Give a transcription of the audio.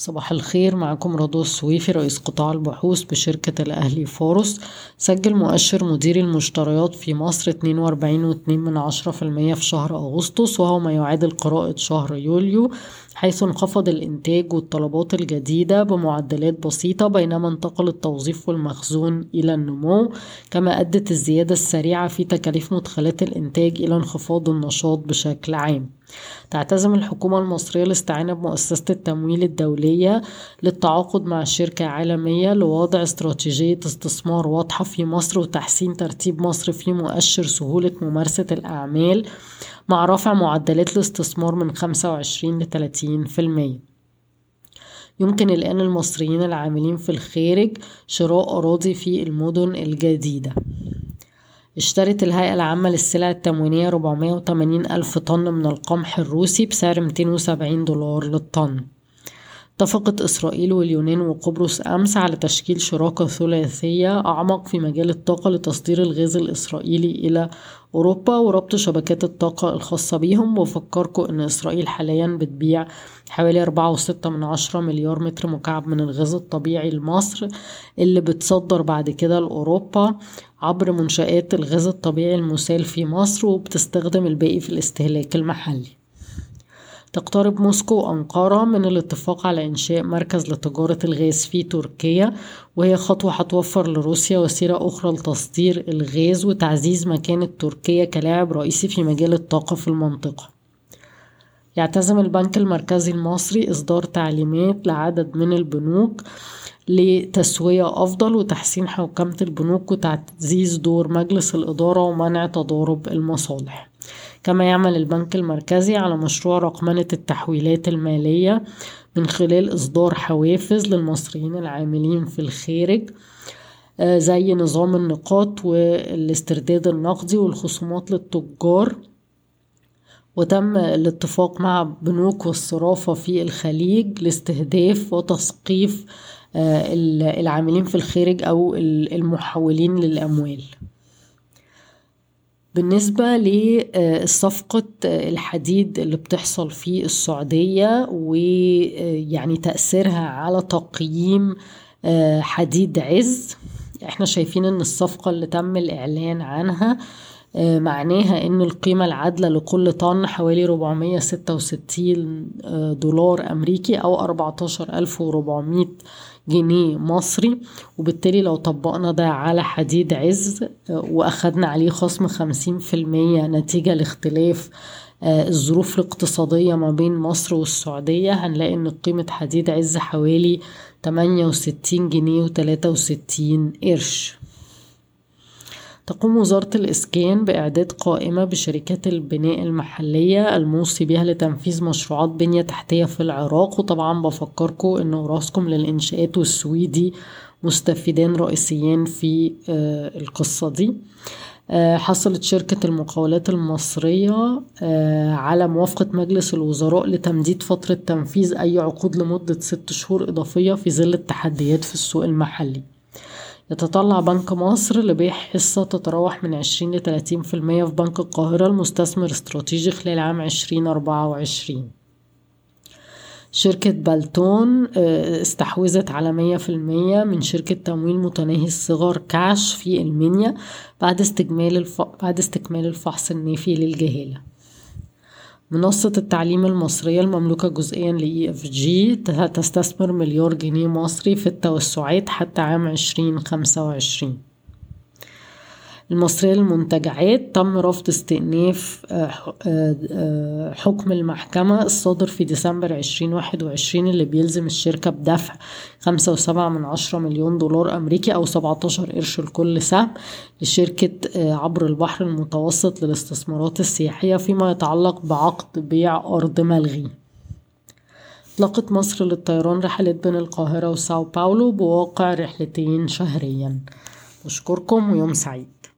صباح الخير معكم رضوى السويفي رئيس قطاع البحوث بشركة الأهلي فاروس. سجل مؤشر مدير المشتريات في مصر اتنين وأربعين واتنين من عشرة في المية في شهر أغسطس وهو ما يعادل قراءة شهر يوليو حيث انخفض الإنتاج والطلبات الجديدة بمعدلات بسيطة بينما انتقل التوظيف والمخزون إلى النمو كما أدت الزيادة السريعة في تكاليف مدخلات الإنتاج إلى انخفاض النشاط بشكل عام. تعتزم الحكومة المصرية الاستعانة بمؤسسة التمويل الدولية للتعاقد مع شركة عالمية لوضع استراتيجية استثمار واضحة في مصر وتحسين ترتيب مصر في مؤشر سهولة ممارسة الأعمال مع رفع معدلات الاستثمار من 25 ل 30 في المية. يمكن الآن المصريين العاملين في الخارج شراء أراضي في المدن الجديدة. اشترت الهيئة العامة للسلع التموينية 480 ألف طن من القمح الروسي بسعر 270 دولار للطن. اتفقت إسرائيل واليونان وقبرص أمس على تشكيل شراكة ثلاثية أعمق في مجال الطاقة لتصدير الغاز الإسرائيلي إلى أوروبا وربط شبكات الطاقة الخاصة بيهم. وفكركم إن إسرائيل حاليا بتبيع حوالي أربعة وستة من عشرة مليار متر مكعب من الغاز الطبيعي لمصر اللي بتصدر بعد كده لأوروبا عبر منشآت الغاز الطبيعي المسال في مصر وبتستخدم الباقي في الاستهلاك المحلي. تقترب موسكو وأنقرة من الاتفاق على إنشاء مركز لتجارة الغاز في تركيا وهي خطوة هتوفر لروسيا وسيلة أخرى لتصدير الغاز وتعزيز مكانة تركيا كلاعب رئيسي في مجال الطاقة في المنطقة. يعتزم البنك المركزي المصري إصدار تعليمات لعدد من البنوك لتسوية أفضل وتحسين حوكمة البنوك وتعزيز دور مجلس الإدارة ومنع تضارب المصالح. كما يعمل البنك المركزي على مشروع رقمنة التحويلات المالية من خلال إصدار حوافز للمصريين العاملين في الخارج زي نظام النقاط والاسترداد النقدي والخصومات للتجار. وتم الاتفاق مع بنوك والصرافة في الخليج لاستهداف وتثقيف العاملين في الخارج أو المحولين للأموال. بالنسبة لصفقة الحديد اللي بتحصل في السعودية ويعني تأثيرها على تقييم حديد عز إحنا شايفين إن الصفقة اللي تم الإعلان عنها معناها إن القيمة العادلة لكل طن حوالي 466 دولار أمريكي أو 14400 جنيه مصري. وبالتالي لو طبقنا ده على حديد عز وأخدنا عليه خصم خمسين في المية نتيجة لاختلاف الظروف الاقتصادية ما بين مصر والسعودية هنلاقي إن قيمة حديد عز حوالي تمانية وستين جنيه وتلاتة وستين قرش. تقوم وزارة الإسكان بإعداد قائمة بشركات البناء المحلية الموصي بها لتنفيذ مشروعات بنية تحتية في العراق. وطبعا بفكركم إن رأسكم للإنشاءات والسويدي مستفيدان رئيسيين في القصة دي. حصلت شركة المقاولات المصرية على موافقة مجلس الوزراء لتمديد فترة تنفيذ أي عقود لمدة ست شهور إضافية في ظل التحديات في السوق المحلي. يتطلع بنك مصر لبيع حصة تتراوح من عشرين لتلاتين في المية في بنك القاهرة المستثمر استراتيجي خلال عام عشرين أربعة وعشرين شركة بالتون استحوذت على مية في المية من شركة تمويل متناهي الصغر كاش في المنيا بعد استكمال. بعد استكمال الفحص النافي للجهالة منصة التعليم المصرية المملوكة جزئيا ل EFG تستثمر مليار جنيه مصري في التوسعات حتى عام عشرين خمسة وعشرين. المصرية للمنتجعات تم رفض استئناف حكم المحكمة الصادر في ديسمبر عشرين واحد وعشرين اللي بيلزم الشركة بدفع خمسة وسبعة من عشرة مليون دولار أمريكي أو سبعتاشر قرش لكل سهم لشركة عبر البحر المتوسط للاستثمارات السياحية فيما يتعلق بعقد بيع أرض ملغي. أطلقت مصر للطيران رحلات بين القاهرة وساو باولو بواقع رحلتين شهريا. أشكركم ويوم سعيد.